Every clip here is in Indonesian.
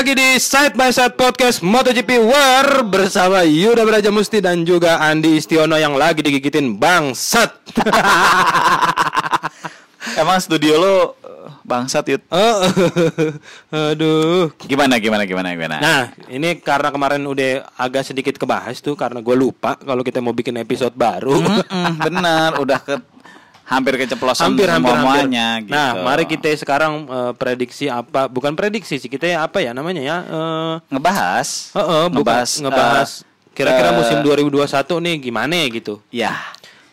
lagi di Side by Side Podcast MotoGP War bersama Yuda Beraja Musti dan juga Andi Istiono yang lagi digigitin bangsat. Emang studio lo eh, bangsat yut. Oh, aduh. Gimana gimana gimana gimana. Nah, ini karena kemarin udah agak sedikit kebahas tuh karena gue lupa kalau kita mau bikin episode baru. Mm-mm, bener udah ke hampir keceplosan hampir hampir semuanya hampir. gitu. Nah, mari kita sekarang eh, prediksi apa? Bukan prediksi sih, kita apa ya namanya ya? Eh, ngebahas. Heeh, bukan ngebahas ngebahas eh, kira-kira eh, musim 2021 nih gimana ya gitu. Ya.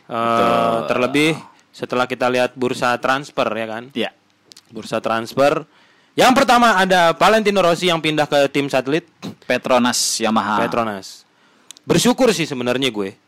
Eh, terlebih setelah kita lihat bursa transfer ya kan. Ya. Bursa transfer. Yang pertama ada Valentino Rossi yang pindah ke tim satelit Petronas Yamaha. Petronas. Bersyukur sih sebenarnya gue.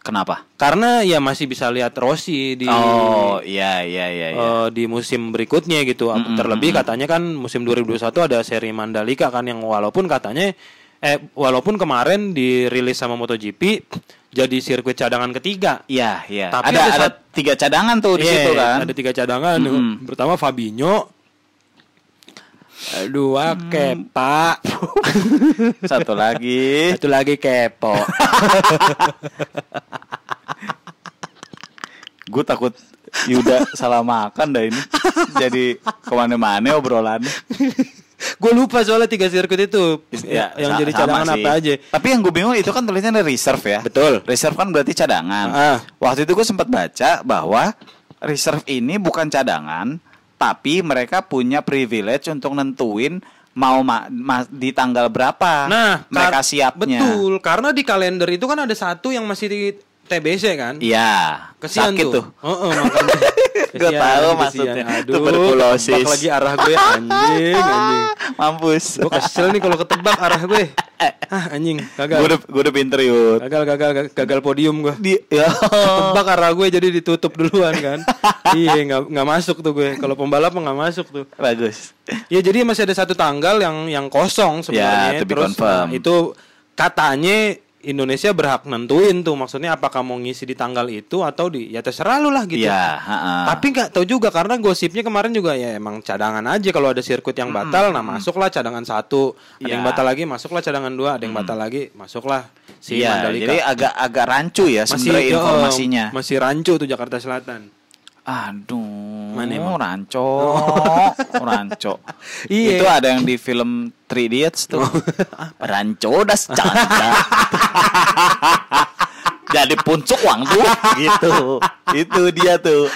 Kenapa? Karena ya masih bisa lihat Rossi di Oh, iya iya iya iya. eh, di musim berikutnya gitu. Terlebih katanya kan musim 2021 ada seri Mandalika kan yang walaupun katanya eh walaupun kemarin dirilis sama MotoGP jadi sirkuit cadangan ketiga. Iya, iya. Tapi ada ada ada tiga cadangan tuh di Iya, situ kan. Ada tiga cadangan. Mm-mm. Pertama Fabinho. Dua Mm. Kepa. Satu lagi. Satu lagi Kepo. Gue takut Yuda salah makan dah ini. Jadi ke mana-mana obrolan. Gue lupa soalnya tiga sirkuit itu. Ya, yang jadi cadangan sih. apa aja. Tapi yang gue bingung itu kan tulisannya reserve ya. Betul. Reserve kan berarti cadangan. Ah. Waktu itu gue sempat baca bahwa reserve ini bukan cadangan, tapi mereka punya privilege untuk nentuin mau ma- ma- di tanggal berapa Nah, mereka siapnya. Betul, karena di kalender itu kan ada satu yang masih di TBC kan. Iya. Kesian sakit tuh. tuh. Heeh, makanya. Gua Kesian, tahu kesian. maksudnya. Aduh, Tuberkulosis. lagi arah gue anjing, anjing. Mampus. Gue kesel nih kalau ketebak arah gue. Ah, anjing, gagal. Gue udah, gua udah pinter yud. Gagal, gagal, gagal, gagal podium gue. Di, ya. Tebak arah gue jadi ditutup duluan kan. iya, nggak nggak masuk tuh gue. Kalau pembalap nggak masuk tuh. Bagus. Ya jadi masih ada satu tanggal yang yang kosong sebenarnya. Ya, to be Terus nah, itu katanya Indonesia berhak nentuin tuh. Maksudnya apakah mau ngisi di tanggal itu atau di ya terserah lu lah gitu. Ha-ha. Tapi nggak tahu juga karena gosipnya kemarin juga ya emang cadangan aja kalau ada sirkuit yang batal, nah masuklah cadangan satu, ada yang Iya. batal lagi masuklah cadangan dua, ada yang batal lagi masuklah si Iya, Mandalika. jadi agak agak rancu ya sebenarnya informasinya. masih rancu tuh Jakarta Selatan. Aduh, Mana emang? ranco, ranco. Iya. Itu ada yang di film Three Idiots tuh. ranco das canda. Jadi puncuk uang tuh gitu. Itu dia tuh.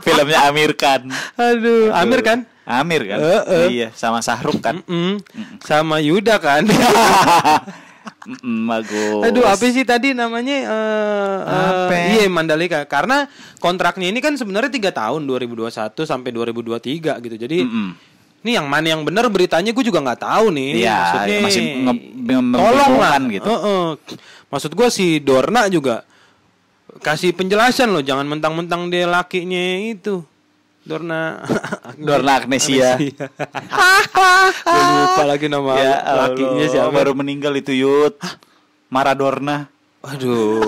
Filmnya Amir Khan. Aduh, Amir kan? Amir kan? Heeh. Iya, sama Sahruk kan. Mm, sama Yuda kan. Mm, bagus. Aduh, apa sih tadi namanya? eh, eh, Apa? iya Mandalika. Karena kontraknya ini kan sebenarnya tiga tahun 2021 sampai 2023 gitu. Jadi Mm-mm. ini yang mana yang benar beritanya gue juga nggak tahu nih. Iya, Maksudnya masih nge- mem- tolong lah. membingungkan gitu. Heeh. Maksud gue si Dorna juga kasih penjelasan loh, jangan mentang-mentang dia lakinya itu. Dorna Dorna Agnesia. Gue lupa lagi nama Ya lakinya Allah, siapa. baru meninggal itu Yud. Maradona. Aduh.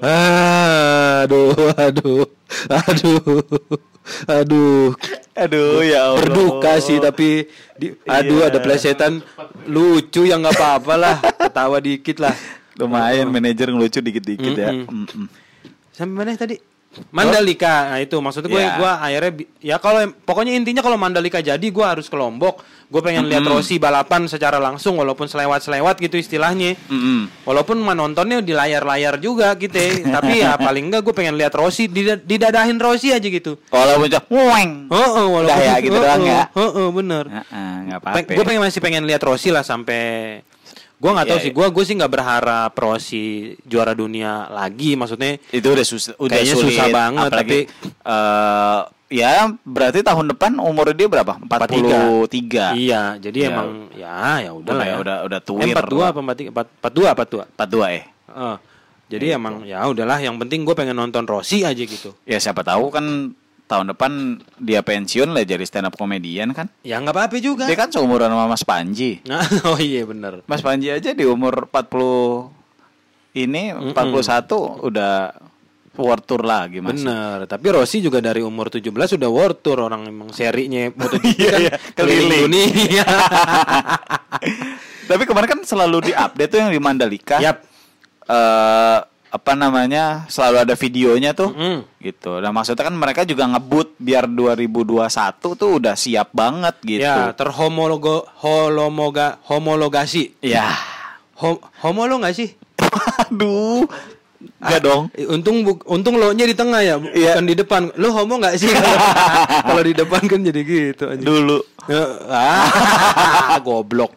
aduh, aduh. Aduh. Aduh. Aduh ya Allah. Berduka sih tapi di, aduh Iya. ada plesetan lucu ya nggak apa-apa lah. Ketawa dikit lah. Lumayan manajer ngelucu dikit-dikit ya. Mm-mm. Mm-mm. Sampai mana tadi? Mandalika. Nah itu maksud gue Ya. gua akhirnya ya kalau pokoknya intinya kalau Mandalika jadi gua harus ke Lombok. Gue pengen lihat Rossi balapan secara langsung walaupun selewat-selewat gitu istilahnya. Mm-mm. Walaupun menontonnya di layar-layar juga gitu ya. Tapi ya paling enggak gue pengen lihat Rossi dida- didadahin Rossi aja gitu. Kalau muncul, weng. Oh, oh walaupun Udah ya, gitu oh, doang oh, ya. Oh, oh, bener. Heeh, nggak apa-apa. gue pengen masih pengen lihat Rossi lah sampai gue nggak tahu Iya, sih gue gue sih nggak berharap Rossi juara dunia lagi maksudnya itu udah susah, udah Kayaknya sulit. susah banget, Apalagi, tapi- eh, ya berarti tahun depan umur dia berapa? 43. iya jadi Ya. emang ya ya udah lah ya udah udah Eh, tuir. 42 apa 43 42 42 42 eh. Heeh. jadi emang ya udahlah yang penting gue pengen nonton Rossi aja gitu Ya siapa tahu kan tahun depan dia pensiun lah jadi stand up komedian kan. ya nggak apa-apa juga Dia kan seumuran sama Mas Panji. nah, oh iya bener Mas Panji aja di umur 40 ini 41 udah World Tour lagi mas. Bener, tapi Rossi juga dari umur 17 sudah World Tour orang emang serinya MotoGP Iya, kan iya, keliling keliling. dunia. Tapi kemarin kan selalu diupdate tuh yang di Mandalika. Yap. eh apa namanya selalu ada videonya tuh Mm. gitu. Dan maksudnya kan mereka juga ngebut biar 2021 tuh udah siap banget gitu. Ya, terhomologo holomoga homologasi. Ya. Ho, homo lo nggak sih? Aduh. Enggak dong. Eh, Untung bu- untung lo nya di tengah ya, Iya. bukan di depan. Lo homo nggak sih? Kalau di depan kan jadi gitu anjing. Dulu. Ya, ah, goblok.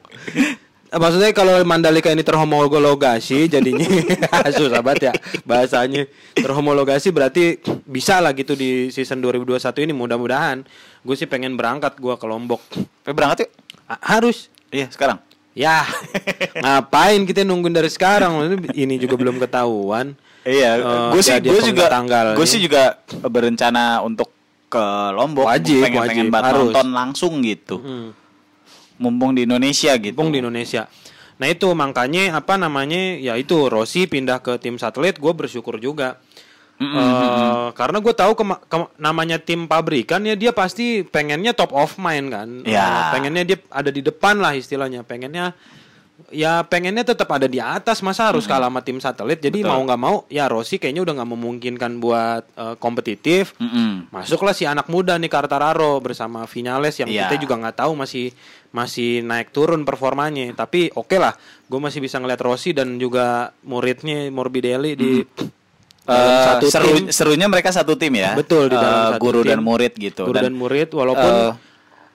Maksudnya kalau Mandalika ini terhomologasi jadinya susah banget ya bahasanya. Terhomologasi berarti bisa lah gitu di season 2021 ini mudah-mudahan. Gue sih pengen berangkat gua ke Lombok. Eh, berangkat yuk. Harus. Iya, sekarang. Ya. Ngapain kita nungguin dari sekarang? Ini juga belum ketahuan. Iya, Eh, gue sih gue juga tanggalnya? gue sih juga berencana untuk ke Lombok. Wajib, pengen pengen wajib, banget harus. nonton langsung gitu. Hmm. Mumpung di Indonesia gitu. Mumpung di Indonesia. Nah itu makanya apa namanya ya itu Rossi pindah ke tim satelit gue bersyukur juga. Eh, karena gue tahu kema- kema- namanya tim pabrikan ya dia pasti pengennya top of mind kan. Ya. Eh, pengennya dia ada di depan lah istilahnya. Pengennya ya pengennya tetap ada di atas masa harus kalah sama tim satelit. Jadi Betul. mau nggak mau ya Rossi kayaknya udah nggak memungkinkan buat eh, kompetitif. Mm-mm. Masuklah si anak muda nih Quartararo bersama Vinales yang Iya. kita juga nggak tahu masih masih naik turun performanya. Tapi oke lah, gue masih bisa ngeliat Rossi dan juga muridnya Morbidelli di dalam Eh, satu seru, tim. serunya mereka satu tim ya. Betul di dalam Eh, satu guru tim. dan murid gitu. Guru dan, murid walaupun eh,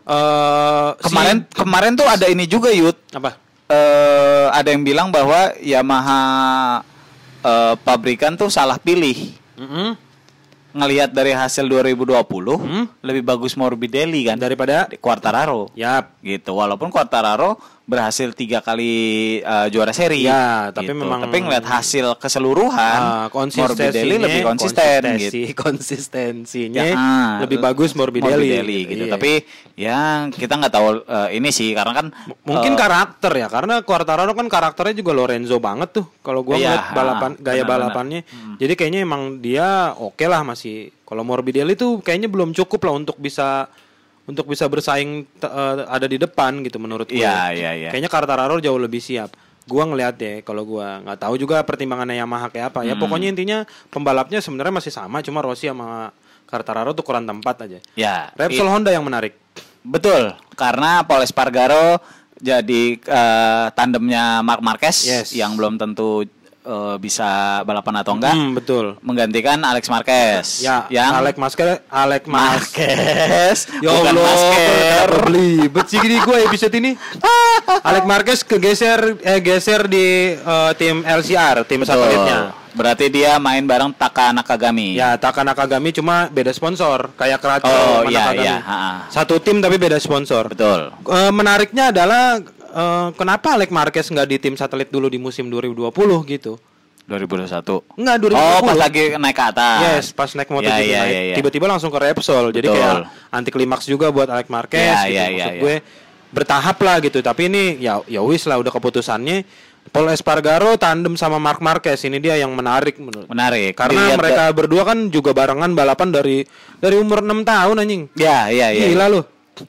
eh, si- kemarin kemarin tuh ada ini juga Yud. apa? Eh, ada yang bilang bahwa Yamaha eh, pabrikan tuh salah pilih. Mm-mm. Ngelihat dari hasil 2020 Hmm? lebih bagus Morbidelli kan Daripada Quartararo. ya gitu walaupun Quartararo berhasil tiga kali uh, juara seri Ya, tapi gitu. memang- tapi ngeliat hasil keseluruhan ah, konsistensinya Morbidelli lebih konsisten konsistensi, gitu konsistensinya Ya, ah, lebih bagus Morbidelli, gitu Iya. tapi ya kita nggak tahu uh, ini sih karena kan Mungkin uh, karakter ya, karena Quartararo kan karakternya juga Lorenzo banget tuh. Kalau gua Iya, ngeliat balapan ah, gaya benar-benar. balapannya, jadi kayaknya emang dia oke lah masih. Kalau Morbidelli tuh kayaknya belum cukup lah untuk bisa untuk bisa bersaing eh, ada di depan gitu menurut gue. Iya, iya, iya. Kayaknya Quartararo jauh lebih siap. Gua ngeliat ya, kalau gua nggak tahu juga pertimbangannya Yamaha kayak apa. Ya Hmm. pokoknya intinya pembalapnya sebenarnya masih sama, cuma Rossi sama Quartararo tuh kurang tempat aja. ya Repsol Honda yang menarik. betul karena Paul Espargaro jadi uh, tandemnya Mark Marquez Yes. yang belum tentu uh, bisa balapan atau enggak Hmm, betul. menggantikan Alex Marquez Ya, yang Masker, Alek Mas. Marquez Ya bukan masker beli sih gini gue episode ini. Alek Marquez kegeser eh geser di eh, tim LCR, tim Betul. satelitnya. Berarti dia main bareng Taka Nakagami. Ya, Taka Nakagami cuma beda sponsor, kayak Keraco Oh, sama iya, Nakagami. iya, ha-ha. Satu tim tapi beda sponsor. Betul. Eh, menariknya adalah eh, kenapa Alek Marquez nggak di tim satelit dulu di musim 2020 gitu? 2021. Enggak 2020. Oh, pas lagi naik ke atas. Yes, pas naik Ya, ya, naik, ya, ya. tiba-tiba langsung ke Repsol. Jadi Betul. kayak anti klimaks juga buat Alex Marquez Ya, gitu. ya, Maksud ya. gue bertahap lah gitu. Tapi ini ya ya wis lah udah keputusannya. Paul Espargaro tandem sama Mark Marquez ini dia yang menarik menurut. Menarik. Karena Dilihat mereka berdua kan juga barengan balapan dari dari umur 6 tahun anjing. Ya, ya, ya. Gila lu.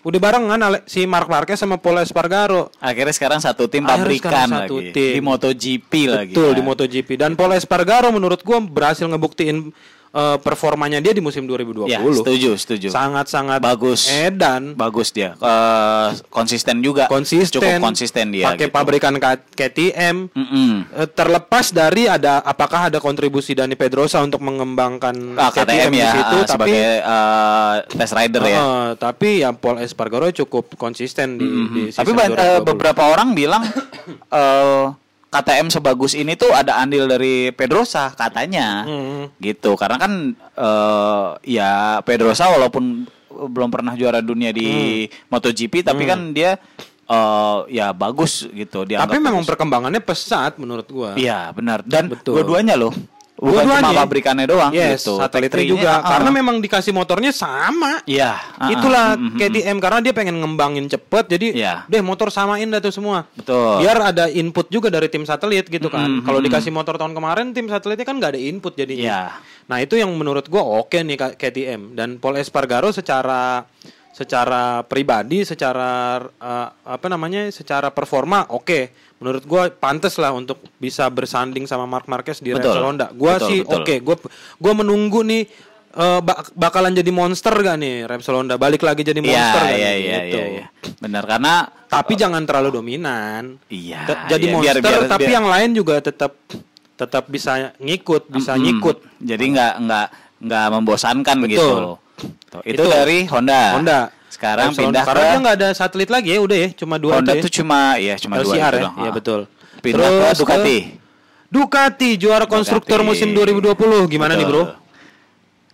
Udah barengan si Mark Marquez sama Paul Espargaro. Akhirnya sekarang satu tim Akhirnya pabrikan satu lagi. tim. Di MotoGP lagi. Betul kan. di MotoGP dan Paul Espargaro menurut gua berhasil ngebuktiin eh, performanya dia di musim 2020. Ya, setuju, setuju. Sangat-sangat Bagus. Edan. Bagus dia. Eh, konsisten juga. Konsisten. Cukup konsisten dia. Pakai gitu. pabrikan KTM. Mm-mm. Eh, terlepas dari ada apakah ada kontribusi Dani Pedrosa untuk mengembangkan Ah, KTM di ya situ, ah, tapi sebagai eh, test rider ya. eh, tapi ya Paul Espargaro cukup konsisten di, di Tapi season ba- eh, 2020. beberapa orang bilang eh, KTM sebagus ini tuh ada andil dari Pedrosa katanya. Hmm. Gitu. Karena kan eh, ya Pedrosa walaupun belum pernah juara dunia di Hmm. MotoGP tapi kan dia eh, ya bagus gitu dianggap Tapi memang bagus. perkembangannya pesat menurut gua. Iya, benar. Dan dua-duanya loh. Bukan cuma Dua-duanya. pabrikannya doang Yes, gitu. satelitnya juga. ah. Karena memang dikasih motornya sama. Iya, ah. Itulah mm, mm. KTM karena dia pengen ngembangin cepet jadi Iya. deh motor samain dah tuh semua. Betul. Biar ada input juga dari tim satelit gitu kan. Mm, mm, Kalau mm. dikasih motor tahun kemarin tim satelitnya kan nggak ada input jadinya. Iya. Nah, itu yang menurut gua oke nih KTM dan Paul Espargaro secara secara pribadi, secara eh, apa namanya? secara performa oke. Menurut gua pantas lah untuk bisa bersanding sama Mark Marquez di Betul. Repsol Honda. Gua Betul, sih oke, gua gua menunggu nih eh, bak- bakalan jadi monster gak nih Repsol Honda balik lagi jadi Iya, monster gak iya, nih? iya, Gitu. iya, iya. Benar karena Tapi jangan terlalu dominan. Iya, Te- jadi iya, monster biar- biar- tapi biar- yang lain juga tetap tetap bisa ngikut, bisa Mm, nyikut. Jadi nggak nggak nggak membosankan Betul. gitu. Tuh, itu, Itu. dari Honda. Honda. Sekarang Repsol pindah karena ke nggak ada satelit lagi ya, udah ya, cuma dua Honda aja ya. tuh cuma ya cuma dua LCR itu ya, iya Ah. betul. Pindah ke Ducati. Ducati juara konstruktor Ducati. musim 2020 gimana nih bro? Betul.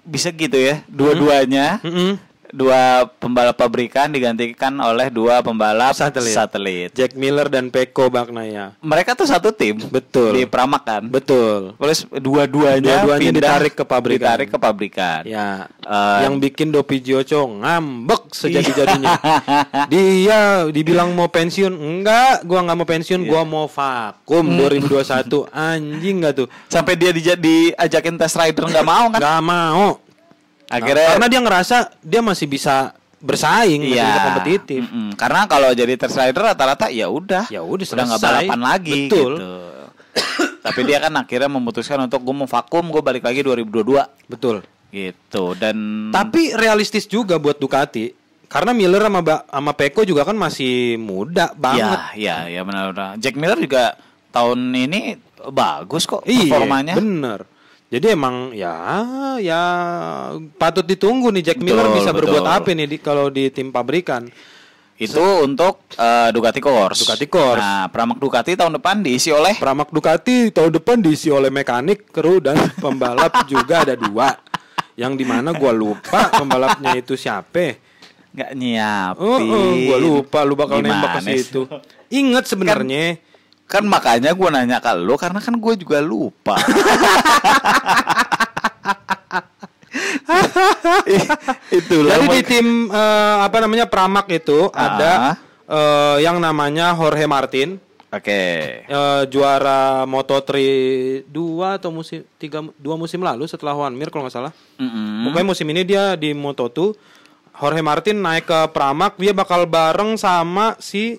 Bisa gitu ya, dua-duanya. Mm-mm. Dua pembalap pabrikan digantikan oleh dua pembalap Satelit. satelit. Jack Miller dan Peko Bagnaya. Mereka tuh satu tim. Betul. Di Pramak kan. Betul. Terus dua-duanya Dua-duanya ditarik ke pabrikan. Ditarik ke pabrikan. Ya, Eh, yang bikin Dopi Gioco ngambek sejadi-jadinya. Dia dibilang mau pensiun, enggak, gua nggak mau pensiun, Iya. gua mau vakum Hmm. 2021. Anjing nggak tuh? sampai dia dija- diajakin test rider nggak mau kan? Nggak mau. Akhirnya karena dia ngerasa dia masih bisa bersaing, masih Iya. bisa kompetitif. Mm-mm. Karena kalau jadi test rider rata-rata ya udah. Ya udah, nggak selesai. balapan lagi Betul. gitu. Tapi dia kan akhirnya memutuskan untuk gue mau vakum, gue balik lagi 2022 Betul. gitu. Dan Tapi realistis juga buat Ducati. Karena Miller sama Ba- sama Peko juga kan masih muda banget. ya, ya, ya benar-benar. Jack Miller juga tahun ini bagus kok Iya, performanya. bener. Jadi emang ya ya patut ditunggu nih Jack Miller Betul, bisa berbuat betul. apa nih di, kalau di tim pabrikan. Itu untuk eh, Ducati Course. Ducati Course. Nah, Pramak Ducati tahun depan diisi oleh Pramak Ducati tahun depan diisi oleh mekanik, kru dan pembalap juga ada dua. Yang di mana gua lupa pembalapnya itu siapa. nggak nyiapin. Oh, oh gua lupa lu bakal nembak ke situ. Ingat sebenarnya Kan makanya gue nanya ke lu karena kan gue juga lupa. Itulah. Jadi di tim eh, apa namanya Pramak itu Ah. ada eh, yang namanya Jorge Martin. Oke. eh, juara Moto3 dua atau musim tiga dua musim lalu setelah Juan Mir kalau nggak salah. Mm-mm. Pokoknya musim ini dia di Moto2 Jorge Martin naik ke Pramak dia bakal bareng sama si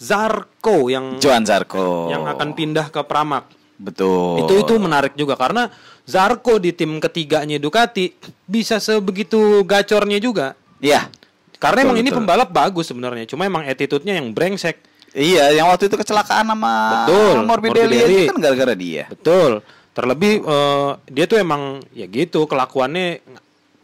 Zarko yang Joan Zarco. yang akan pindah ke Pramak. Betul. Itu itu menarik juga karena Zarko di tim ketiganya Ducati bisa sebegitu gacornya juga. Iya. Karena Betul, emang ini betul. pembalap bagus sebenarnya, cuma emang attitude-nya yang brengsek. Iya, yang waktu itu kecelakaan sama Betul, Morbidelli, Morbidelli. itu kan gara-gara dia. Betul. Terlebih eh, dia tuh emang ya gitu kelakuannya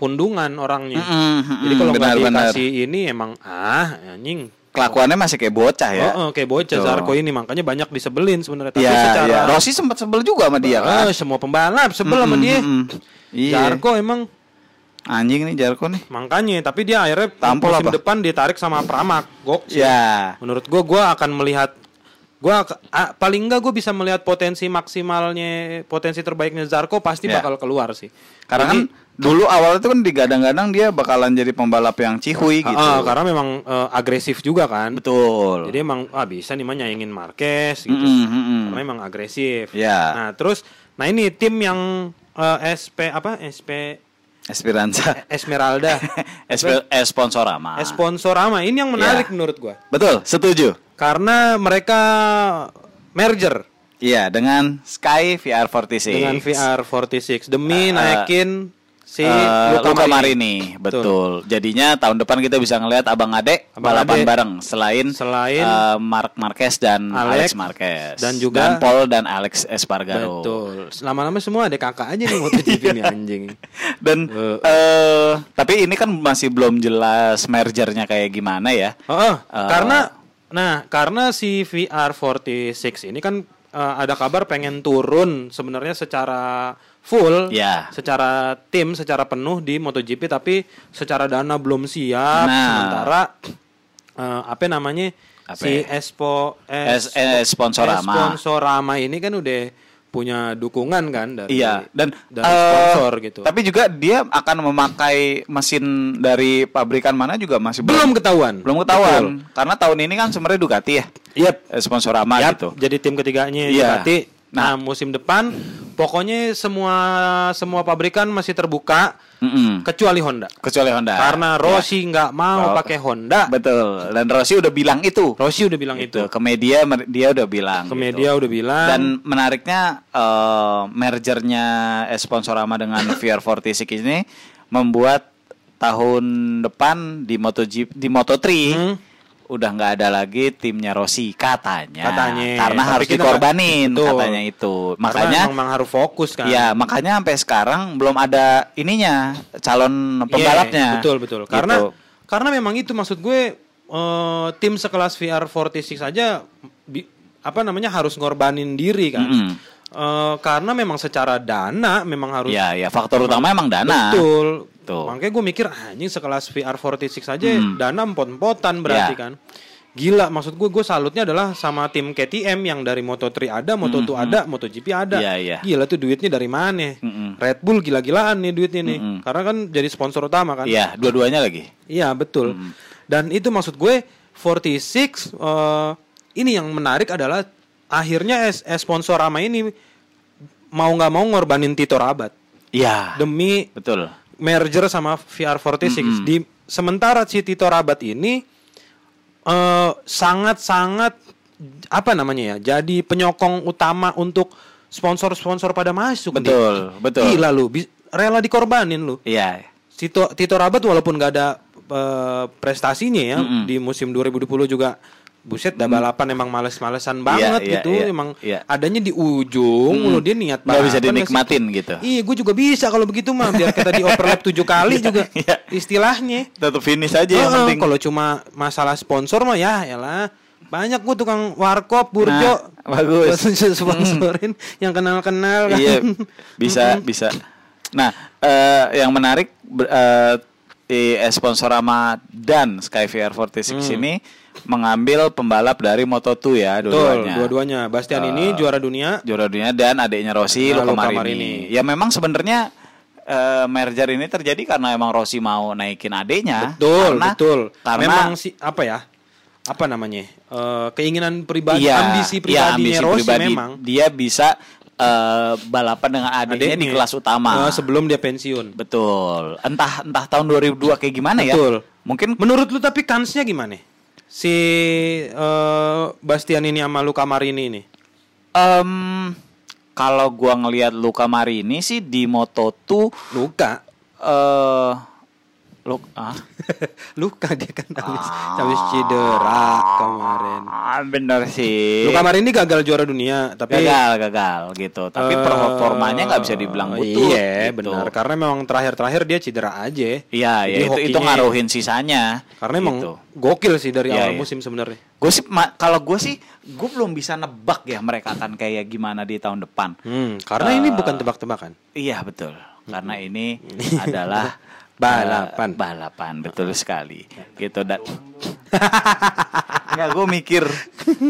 pundungan orangnya. Mm-mm, mm-mm, Jadi kalau nggak dikasih ini emang ah anjing. Kelakuannya masih kayak bocah ya. Oh, oh, kayak bocah Tuh. Zarko ini makanya banyak disebelin sebenarnya. Tapi Iya, secara iya. Rossi sempat sebel juga sama dia kan. Ah, semua pembalap sebel sama Mm-mm, dia. mm-mm. Iya. Zarko emang Anjing nih Jarko nih. makanya tapi dia akhirnya Tampol musim apa? depan ditarik sama Pramak. Gokil. Ya. Menurut gua gua akan melihat gua ah, paling enggak gua bisa melihat potensi maksimalnya potensi terbaiknya Zarko pasti Ya. bakal keluar sih. Karena Jadi, kan dulu awalnya tuh kan digadang-gadang dia bakalan jadi pembalap yang cihui gitu. ah, karena memang eh, agresif juga kan. Betul. Jadi emang ah bisa nih mah nyaingin Marquez gitu. Mm-mm, mm-mm. Karena emang agresif. Ya. Nah, terus nah ini tim yang eh, SP apa? SP Esperanza. Esmeralda. Esp- eh, Sponsorama. Sponsorama ini yang menarik Ya. menurut gua. Betul, setuju. Karena mereka merger Iya, dengan Sky VR46. dengan VR46 demi Eh, naikin si Eh, Luca, Luca Marini. Marini, betul. Jadinya tahun depan kita bisa ngelihat abang adek Abang balapan adek. bareng selain Selain eh, Mark Marquez dan Alex, Alex, Marquez dan juga- Paul dan Alex Espargaro. Betul. Lama-lama semua ada kakak aja nih MotoGP nih anjing. Dan Eh. eh tapi ini kan masih belum jelas mergernya kayak gimana ya. Oh, oh, Eh. karena nah karena si VR46 ini kan eh, ada kabar pengen turun sebenarnya secara full, Ya. secara tim, secara penuh di MotoGP tapi secara dana belum siap. Nah. Sementara eh, apa namanya Apa si ya? Espo Es- eh, Sponsorama. Sponsorama ini kan udah punya dukungan kan dari Iya, dan dari eh, sponsor gitu. Tapi juga dia akan memakai mesin dari pabrikan mana juga masih belum ketahuan. belum ketahuan. Karena tahun ini kan sebenarnya Ducati ya, Yep. eh, sponsorama Yap, gitu. Jadi tim ketiganya Iya. Ducati. Nah, musim depan pokoknya semua semua pabrikan masih terbuka Mm-mm. kecuali Honda. Kecuali Honda. Karena Rossi nggak mau Oh, pakai Honda. Betul. Dan Rossi udah bilang itu. Rossi udah bilang itu. Itu ke media dia udah bilang. Ke gitu. media udah bilang. Dan menariknya eh, mergernya eh, Sponsorama dengan VR46 ini membuat tahun depan di MotoGP di Moto3 Hmm. Udah nggak ada lagi timnya Rossi katanya. Katanya. Karena Tapi harus dikorbanin Betul. katanya itu. Karena Makanya emang, emang harus fokus kan. Ya, makanya sampai sekarang belum ada ininya calon pembalapnya. Iya, betul betul. Gitu. Karena karena memang itu maksud gue eh, tim sekelas VR46 saja bi- apa namanya harus ngorbanin diri kan. Mm-mm. Eh, karena memang secara dana memang harus ya ya faktor utama emang dana. Betul. Tuh. Makanya gue mikir "Ah, anjing sekelas VR46 saja Hmm. dana empot-empotan berarti Ya. kan. Gila, maksud gue gue salutnya adalah sama tim KTM yang dari Moto3 ada, Moto2 ada, MotoGP ada. Iya, iya. Gila tuh duitnya dari mana? Mm-mm. Red Bull gila-gilaan nih duitnya nih. Mm-mm. Karena kan jadi sponsor utama kan. Iya, dua-duanya lagi. Iya betul. Dan itu maksud gue 46 eh, ini yang menarik adalah akhirnya es, es sponsor ama ini mau nggak mau ngorbanin Tito Rabat Iya. demi Betul. Merger sama VR46. Di sementara si Tito Rabat ini eh, sangat-sangat apa namanya ya? Jadi penyokong utama untuk sponsor-sponsor pada masuk. Betul, Dik. betul. Gila lu, rela dikorbanin lu. Iya. Tito Tito Rabat walaupun nggak ada eh, prestasinya ya di musim 2020 juga buset dah balapan emang males-malesan banget iya, gitu iya, emang iya. adanya di ujung mulu dia niat Nggak bisa dinikmatin situ. gitu. Iya, gue juga bisa kalau begitu mah biar kita di overlap tujuh kali juga Iya. istilahnya. Tetap finish aja yang Heeh, penting. kalau cuma masalah sponsor mah ya yalah banyak gue tukang warkop burjo Nah, bagus. sponsorin yang kenal-kenal kan. Iya, bisa bisa. Nah, eh, yang menarik eh, di Sponsorama dan Sky VR46 Hmm. ini mengambil pembalap dari Moto2 ya Betul, dua-duanya. dua-duanya. Bastian ini juara dunia. Juara dunia dan adiknya Rossi Nah, Luca Marini. Marini. Ya memang sebenarnya eh, merger ini terjadi karena emang Rossi mau naikin adiknya. Betul, karena, betul. Karena Memang si apa ya? Apa namanya? Eh, keinginan pribadi, iya, ambisi iya, pribadinya ambisi Rossi pribadi. memang. Dia bisa eh, balapan dengan adiknya, di Adiknya. kelas utama. Eh, sebelum dia pensiun. Betul. Entah entah tahun 2002 kayak gimana ya. Betul. Mungkin Menurut lu tapi kansnya gimana? Si eh, Bastian ini sama Luca Marini ini. em, kalau gua ngelihat Luca Marini sih di Moto2 Luka. eh lu ah Luka dia kan habis, habis cedera kemarin. Ah, bener sih. Luka Marini gagal juara dunia, tapi gagal gagal gitu. Tapi eh, performanya nggak bisa dibilang butuh. Iya, gitu. benar. Karena memang terakhir-terakhir dia cedera aja. Iya, Jadi ya itu itu hokinya- ngaruhin sisanya. Karena emang gitu. gokil sih dari Iya, awal iya. musim sebenarnya. Gue sih kalau gue sih gue belum bisa nebak ya mereka akan kayak gimana di tahun depan. Hmm, karena ini bukan tebak-tebakan. Iya betul. Karena ini adalah Balapan. eh, balapan betul sekali. Gitu dan Nggak, gue mikir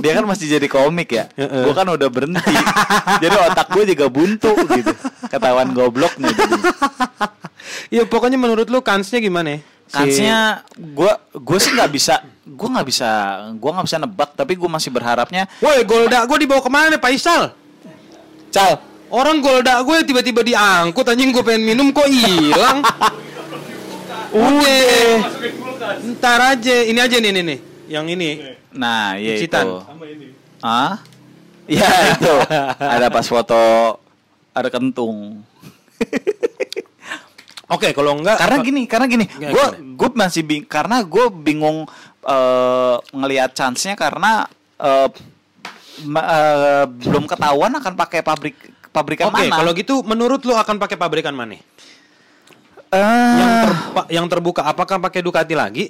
dia kan masih jadi komik ya. Gue kan udah berhenti. jadi otak gue juga buntu gitu. Ketahuan gobloknya. jadi. Iya, pokoknya menurut lu kansnya gimana? Si- Kansnya gue gue sih nggak bisa gue nggak bisa gue nggak bisa nebak tapi gue masih berharapnya Woi, Golda gue dibawa ke mana nih, Faisal? Cal Orang Golda gue tiba-tiba diangkut anjing gue pengen minum kok hilang. Udah. Ntar aja, ini aja nih nih nih. Yang ini. nah ya Citan. itu ah ya itu ada pas foto ada kentung Oke, kalau enggak karena gini karena gini gue gue masih bing karena gue bingung eh, ngelihat chance nya karena eh, ma- eh, belum ketahuan akan pakai pabrik pabrikan Oke, mana kalau gitu menurut lu akan pakai pabrikan mana? Eh, Yang terpa- yang terbuka apakah pakai Ducati lagi?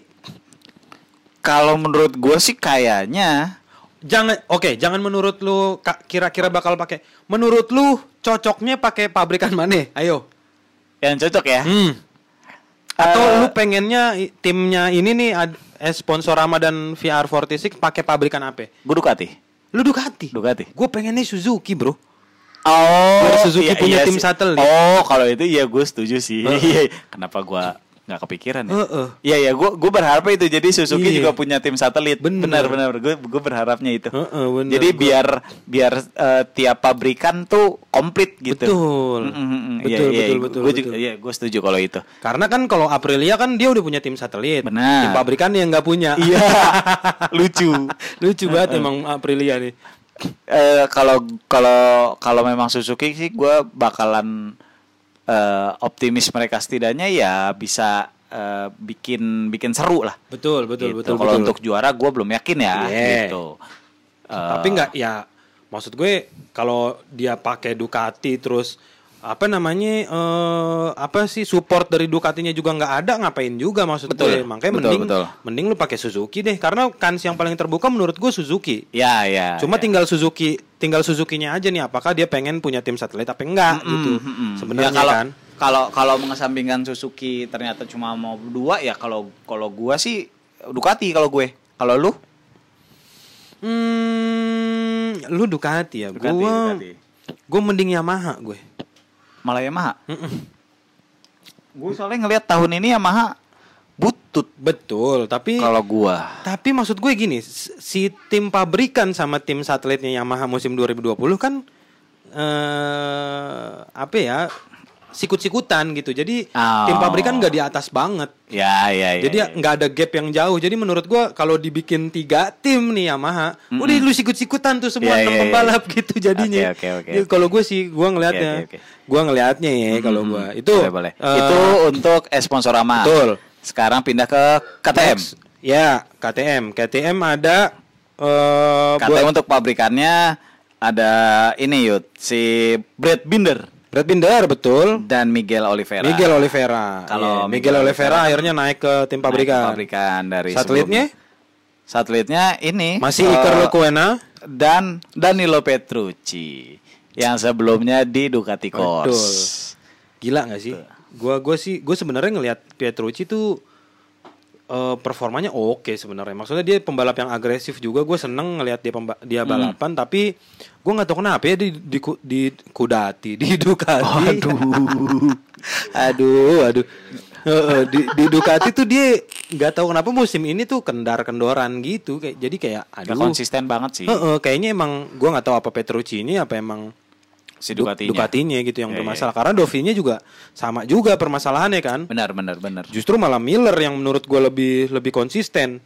kalau menurut gue sih kayaknya Jangan oke, jangan menurut lu kira-kira bakal pakai. Menurut lu cocoknya pakai pabrikan mana? Ayo. yang cocok ya Hmm. Atau Eh, lu pengennya timnya ini nih ad- eh, sponsor Ramadan VR46 pakai pabrikan apa? gue Ducati Lu Ducati. Ducati Gue pengennya Suzuki, Bro. Oh, Biar Suzuki punya tim sih. satelit. Oh, kalau itu iya gue setuju sih. Iya, Kenapa gua nggak kepikiran ya? Iya ya, gue gue berharap itu jadi Suzuki Iya. juga punya tim satelit. Bener. benar benar. Gue gue berharapnya itu. Heeh, bener. Jadi Gua- biar biar eh, tiap pabrikan tuh komplit gitu. Betul. Mm, mm, mm. Betul, Iya, iya, betul, gua- betul, Gue betul. juga, iya, gue setuju kalau itu. Karena kan kalau Aprilia kan dia udah punya tim satelit. Benar. Tim pabrikan yang nggak punya. Iya, lucu. Lucu banget emang Aprilia nih. Eh, kalau kalau kalau memang Suzuki sih gue bakalan eh, optimis mereka setidaknya ya bisa eh, bikin bikin seru lah. Betul, betul, Gitu. betul. Kalau untuk juara gue belum yakin ya Iya. gitu. Tapi nggak ya maksud gue kalau dia pakai Ducati terus apa namanya eh apa sih support dari Ducatinya juga nggak ada ngapain juga maksud Betul, gue makanya betul, mending betul. mending lu pakai Suzuki deh karena kans yang paling terbuka menurut gue Suzuki Ya ya. cuma ya. tinggal Suzuki tinggal Suzukinya aja nih apakah dia pengen punya tim satelit apa enggak Mm, gitu mm, mm. sebenarnya Ya, kalau, kan Kalau kalau mengesampingkan Suzuki ternyata cuma mau dua ya kalau kalau gua sih Ducati kalau gue. Kalau lu? hmm lu Ducati ya Ducati, gue Ducati. gue mending Yamaha gue Malah Yamaha. Gue soalnya ngelihat tahun ini Yamaha butut betul tapi kalau gua. Tapi maksud gue gini, si tim pabrikan sama tim satelitnya Yamaha musim 2020 kan eh apa ya? Sikut-sikutan gitu. Jadi Oh. tim pabrikan nggak di atas banget. Ya ya ya. Jadi ya. nggak ada gap yang jauh. Jadi menurut gue kalau dibikin tiga tim nih Yamaha, udah lu sikut-sikutan tuh semua enam iya, iya. pembalap gitu jadinya. Oke, oke. Jadi Kalau gue sih, gue ngelihatnya, Oke, oke, oke. gue ngelihatnya ya kalau gue itu. boleh boleh. eh, itu untuk eh, sponsorama. betul. Sekarang pindah ke KTM. Next. Ya, KTM. KTM ada eh KTM buat untuk pabrikannya ada ini Yud, si Brad Binder Brad Binder betul. dan Miguel Oliveira. Miguel Oliveira. Kalau Iya, Miguel, Miguel Oliveira Oliveira akhirnya naik ke tim Naik ke pabrikan. pabrikan dari Satelitnya sebelumnya. Satelitnya ini masih eh, Iker Lecuena. dan Danilo Petrucci yang sebelumnya di Ducati Betul. Course. Gila nggak sih? Gua gua sih gue sebenarnya ngelihat Petrucci tuh eh, performanya oke sebenarnya. Maksudnya dia pembalap yang agresif juga. Gue seneng ngelihat dia pemba- dia Hmm. balapan. Tapi gue nggak tahu kenapa ya di di, di Kudati di Ducati. Aduh, aduh, aduh. Heeh, di, di Ducati tuh dia nggak tahu kenapa musim ini tuh kendar kendoran gitu. Kayak jadi kayak Gak aduh. konsisten banget sih Heeh, kayaknya emang gue nggak tahu apa Petrucci ini apa emang si Du- Ducatinya. Ducatinya gitu yang Iya, bermasalah. Karena Dovinya juga sama juga permasalahannya kan. Benar benar benar. Justru malah Miller yang menurut gue lebih lebih konsisten.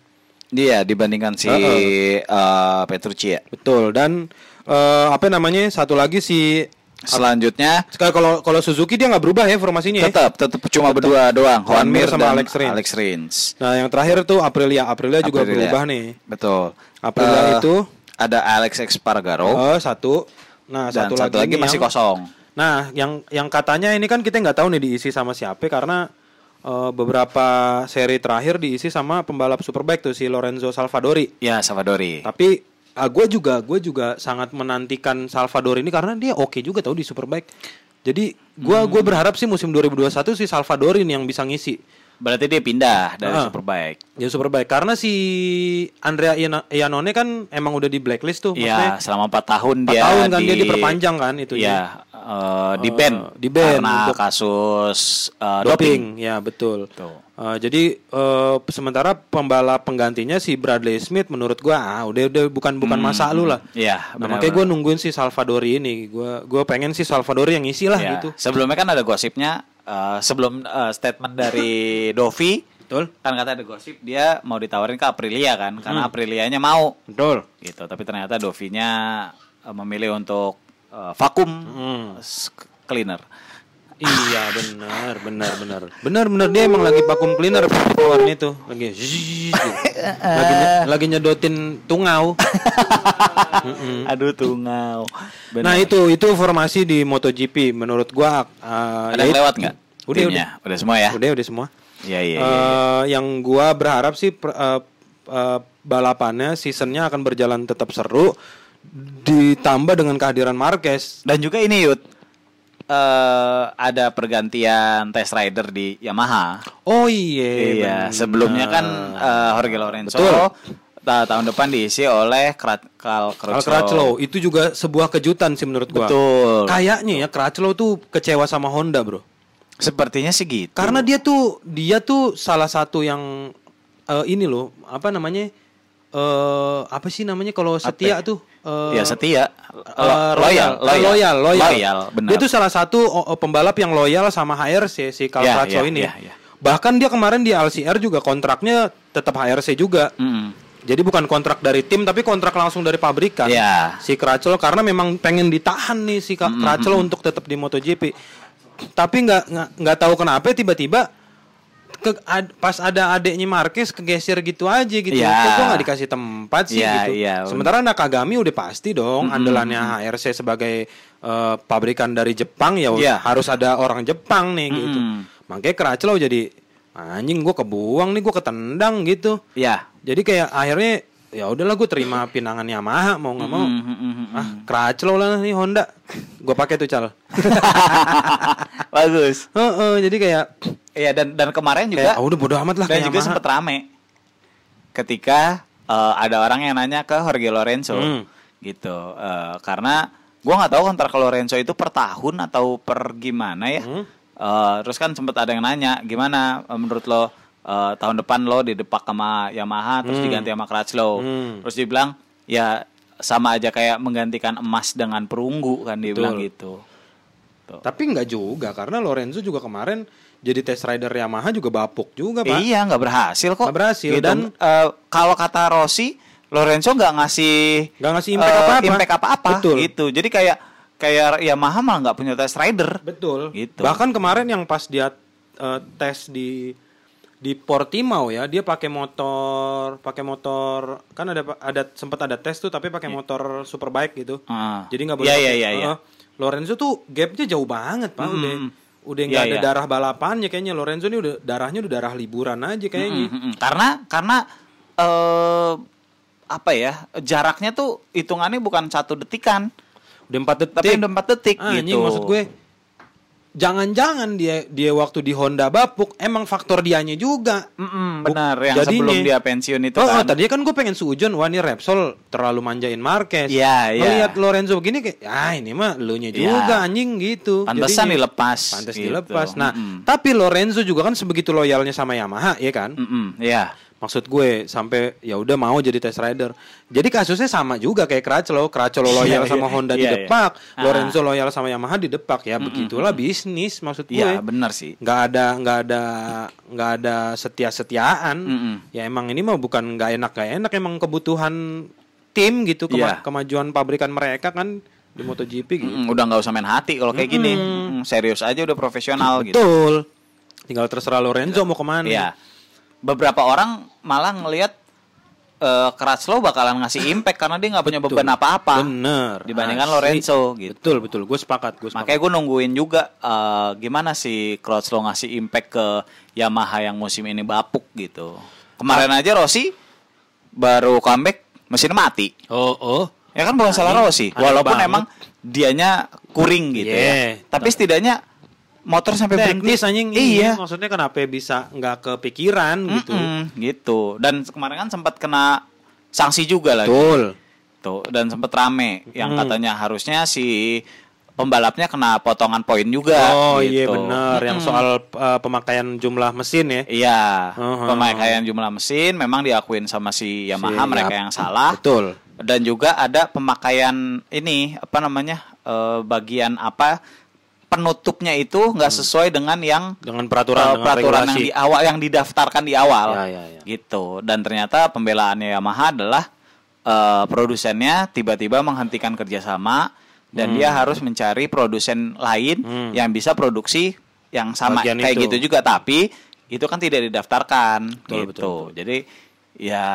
Dia dibandingkan si Heeh. eh, Petrucci ya. Betul. Dan eh, apa namanya? Satu lagi si Selanjutnya sekali kalau kalau Suzuki dia nggak berubah ya formasinya. ya. tetap tetap cuma berdua doang, Juan Mir sama dan Alex Rins. Alex Rins. Nah, yang terakhir tuh Aprilia. Aprilia juga Aprilia. berubah nih. Betul. Aprilia Eh, itu ada Alex Espargaro oh, satu. Nah, dan satu, satu, lagi ini masih yang- kosong. Nah, yang yang katanya ini kan kita nggak tahu nih diisi sama siapa karena eh, beberapa seri terakhir diisi sama pembalap superbike tuh si Lorenzo Salvadori. Ya, Salvadori. Tapi ah, gue juga gue juga sangat menantikan Salvadori ini karena dia oke juga tahu di superbike. Jadi gua Hmm. gue berharap sih musim 2021 si Salvadori ini yang bisa ngisi Berarti dia pindah dari Ah. Superbike. ya superbike karena si Andrea Iannone kan emang udah di blacklist tuh Iya, selama 4 tahun empat dia tahun kan di, dia diperpanjang kan itu Iya, eh, di Eh, ban. di ban karena untuk kasus eh, doping. doping. ya betul. Tuh. Eh, jadi eh, sementara pembalap penggantinya si Bradley Smith menurut gua ah udah udah bukan bukan masa lu lah. Iya, Nah, makanya benar. nungguin si Salvadori ini. Gua gua pengen si Salvadori yang ngisi lah Iya. gitu. Sebelumnya kan ada gosipnya eh, sebelum eh, statement dari Dovi Betul. kan kata ada gosip dia mau ditawarin ke Aprilia kan Hmm. karena Aprilianya mau Betul. gitu tapi ternyata Dovinya eh, memilih untuk eh, vakum Hmm. cleaner Iya benar benar benar benar benar dia emang lagi vacuum cleaner keluarnya itu lagi zzz, gitu. lagi nye- lagi nyedotin tungau. Aduh tungau Nah itu itu formasi di MotoGP menurut gua uh, ada ya lewat nggak Udah, Timnya? udah semua ya Udah udah semua. Iya iya. iya. Eh, yang gua berharap sih per- eh, eh, balapannya seasonnya akan berjalan tetap seru ditambah dengan kehadiran Marquez. Dan juga ini Yud eh ada pergantian test rider di Yamaha. Oh iya. Iya, benar. sebelumnya kan eh, Jorge Lorenzo Betul. Ta- tahun depan diisi oleh Krat Kal Crutchlow itu juga sebuah kejutan sih menurut gua. Betul. Kayaknya ya Crutchlow tuh kecewa sama Honda, Bro. Sepertinya sih gitu. Karena dia tuh dia tuh salah satu yang eh, ini loh, apa namanya? Eh apa sih namanya kalau setia Apa? tuh? Eh, ya setia, Lo- loyal, loyal, loyal, loyal, loyal, benar. Dia tuh salah satu pembalap yang loyal sama HRC si Carl Ya, Crutchlow ya, ini. ya, ya. Bahkan dia kemarin di LCR juga kontraknya tetap HRC juga. Mm-mm. Jadi bukan kontrak dari tim tapi kontrak langsung dari pabrikan. Ya. Si Crutchlow karena memang pengen ditahan nih si Ka- Crutchlow untuk tetap di MotoGP. Tapi nggak nggak tahu kenapa tiba-tiba ke, ad- pas ada adeknya Marquez kegeser gitu aja gitu. Ya. Kok gua nggak dikasih tempat sih Ya, gitu. iya, Sementara Nakagami udah pasti dong andalannya HRC sebagai eh, pabrikan dari Jepang ya Iya. harus ada orang Jepang nih gitu. Mm-mm. Makanya Crutchlow jadi anjing gua kebuang nih gua ketendang gitu. Ya. Jadi kayak akhirnya ya udahlah gue terima pinangan Yamaha mau nggak mau. Mm-mm. Ah, Crutchlow lah nih Honda. Gue pakai tuh cal. Bagus. Heeh, jadi kayak Iya dan dan kemarin kayak juga ah, udah bodo amat lah dan juga sempat rame ketika eh, ada orang yang nanya ke Jorge Lorenzo Hmm. gitu Eh, karena gua nggak tahu kontrak Lorenzo itu per tahun atau per gimana ya Hmm. Eh, terus kan sempat ada yang nanya gimana menurut lo eh, tahun depan lo didepak sama Yamaha terus Hmm. diganti sama Crutchlow Hmm. terus dia bilang ya sama aja kayak menggantikan emas dengan perunggu kan dia Betul. bilang gitu Tuh. Tapi nggak juga karena Lorenzo juga kemarin jadi test rider Yamaha juga bapuk juga pak. Iya nggak berhasil kok. Nggak berhasil, Gitu. dan- Eh, kalau kata Rossi, Lorenzo nggak ngasih Nggak ngasih impact eh, apa-apa. impact apa-apa, Betul. gitu. Jadi kayak kayak Yamaha malah nggak punya test rider. Betul. Gitu. Bahkan kemarin yang pas dia eh, tes di di Portimao ya, dia pakai motor, pakai motor kan ada ada sempat ada tes tuh tapi pakai motor superbike gitu. Ah. Jadi nggak boleh. Iya, pakai- iya, iya, iya. Lorenzo tuh gapnya jauh banget pak, udah Hmm. udah nggak Iya, ada iya. darah balapannya kayaknya Lorenzo ini udah darahnya udah darah liburan aja kayaknya. Mm, mm, mm. Karena karena eh apa ya jaraknya tuh hitungannya bukan satu detikan, Udah empat detik. tapi udah empat detik Ah, anjing, gitu. maksud gue jangan-jangan dia dia waktu di Honda bapuk emang faktor dianya juga. Mm-mm, benar yang jadinya- sebelum dia pensiun itu oh, kan. oh, tadinya kan gue pengen sujon wah ini Repsol terlalu manjain Marquez. Iya, iya. Ngeliat Lorenzo begini kayak ah ini mah lu nya Iya. juga anjing gitu. Pantesan Jadinya- dilepas, Pantes gitu. dilepas. Nah, Mm-mm. tapi Lorenzo juga kan sebegitu loyalnya sama Yamaha ya kan? Iya. Maksud gue sampai ya udah mau jadi test rider. Jadi kasusnya sama juga kayak Crutchlow, Crutchlow loyal Iya, sama iya. Honda Iya, di iya. depak, Ah. Lorenzo loyal sama Yamaha di depak ya begitulah bisnis maksud gue. Iya, benar sih. Nggak ada nggak ada nggak ada setia-setiaan. Ya emang ini mah bukan nggak enak nggak enak emang kebutuhan tim gitu kema- Iya. kemajuan pabrikan mereka kan di MotoGP gitu. Udah nggak usah main hati kalau kayak gini. Serius aja udah profesional gitu. Betul. Tinggal terserah Lorenzo mau ke mana. Iya. Beberapa orang malah ngelihat eh Crutchlow bakalan ngasih impact karena dia nggak punya beban apa-apa. Bener. Dibandingkan Asli. Lorenzo gitu. Betul betul. Gue sepakat. Gue sepakat. Makanya gue nungguin juga eh, gimana sih Crutchlow ngasih impact ke Yamaha yang musim ini bapuk gitu. Kemarin aja Rossi baru comeback mesin mati. Oh oh. Ya kan bukan salah Rossi. Walaupun banget. emang dianya kuring gitu Yeah. ya. Tapi setidaknya motor sampai berhenti. teknis anjing Iya. maksudnya kenapa bisa nggak kepikiran gitu Mm-mm, gitu. Dan kemarin kan sempat kena sanksi juga lagi. betul Tuh, dan sempat rame yang Hmm. katanya harusnya si pembalapnya kena potongan poin juga oh gitu. iya benar yang Mm-mm. soal uh, pemakaian jumlah mesin ya Iya, Uh-huh. pemakaian jumlah mesin memang diakuin sama si Yamaha Si- mereka yap. yang salah. betul Dan juga ada pemakaian ini apa namanya eh, bagian apa penutupnya itu nggak sesuai dengan yang dengan peraturan dengan peraturan yang regulasi. di awal yang didaftarkan di awal. Ya, ya, ya. gitu. Dan ternyata pembelaannya Yamaha adalah eh, produsennya tiba-tiba menghentikan kerjasama dan dia harus mencari produsen lain Hmm. yang bisa produksi yang sama Bagian kayak itu. gitu juga. Tapi itu kan tidak didaftarkan. Betul, gitu. betul, jadi ya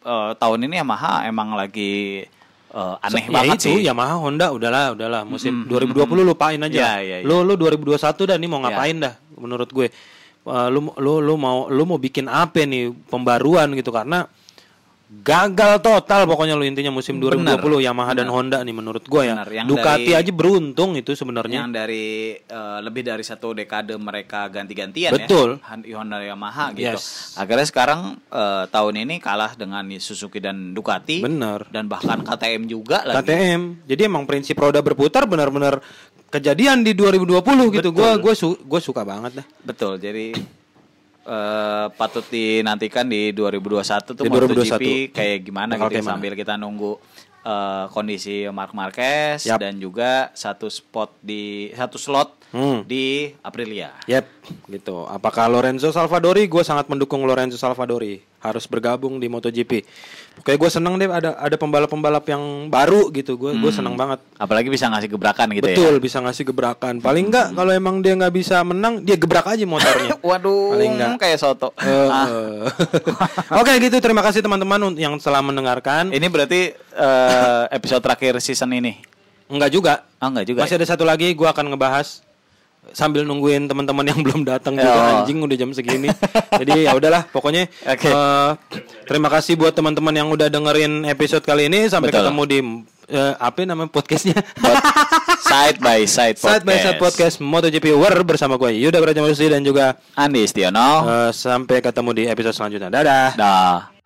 eh, tahun ini Yamaha emang lagi eh, aneh Ya banget itu, sih. Yamaha Honda udahlah udahlah. Musim Mm, 2020 lupain aja Ya, ya, ya. lu lu 2021 dah nih mau Ya. ngapain dah menurut gue. Uh, lu lu lu mau lu mau bikin apa nih pembaruan gitu? Karena gagal total pokoknya lu intinya musim Bener, 2020 Yamaha dan Honda nih menurut gua ya. Bener, yang Ducati dari- aja beruntung itu sebenarnya. yang dari eh, lebih dari satu dekade mereka ganti-gantian Betul. ya Honda Yamaha gitu Yes. akhirnya sekarang eh, tahun ini kalah dengan Suzuki dan Ducati Bener. dan bahkan KTM juga lagi KTM. Jadi emang prinsip roda berputar benar-benar kejadian di 2020 gitu. Gua gua su- gua suka banget dah. betul jadi eh, patut dinantikan di 2021 tuh Di MotoGP 2021. kayak gimana Bakal gitu ya, sambil kita nunggu eh, kondisi Mark Marquez Yap. dan juga satu spot di satu slot Hmm. di Aprilia Yep, gitu. Apakah Lorenzo Salvadori? Gue sangat mendukung Lorenzo Salvadori harus bergabung di MotoGP. Kayak gue seneng deh ada ada pembalap-pembalap yang baru gitu. Gue gue seneng banget. apalagi bisa ngasih gebrakan gitu ya Betul, bisa ngasih gebrakan. Paling enggak kalau emang dia nggak bisa menang, dia gebrak aja motornya. Waduh, Paling enggak. kayak soto. Eh, eh. Oke gitu, terima kasih teman-teman yang telah mendengarkan. Ini berarti eh, episode terakhir season ini. Enggak juga. Oh, enggak juga. Masih ada satu lagi, gue akan ngebahas sambil nungguin teman-teman yang belum datang juga Oh. anjing udah jam segini. Jadi ya udahlah, pokoknya Oke. eh, terima kasih buat teman-teman yang udah dengerin episode kali ini. Sampai Betul. ketemu di eh, apa namanya podcastnya? Pod- side by side podcast. Side by Side Podcast MotoGP War bersama gue Yuda Brajamusti dan juga Andi Istiono. eh, sampai ketemu di episode selanjutnya. Dadah. Dah.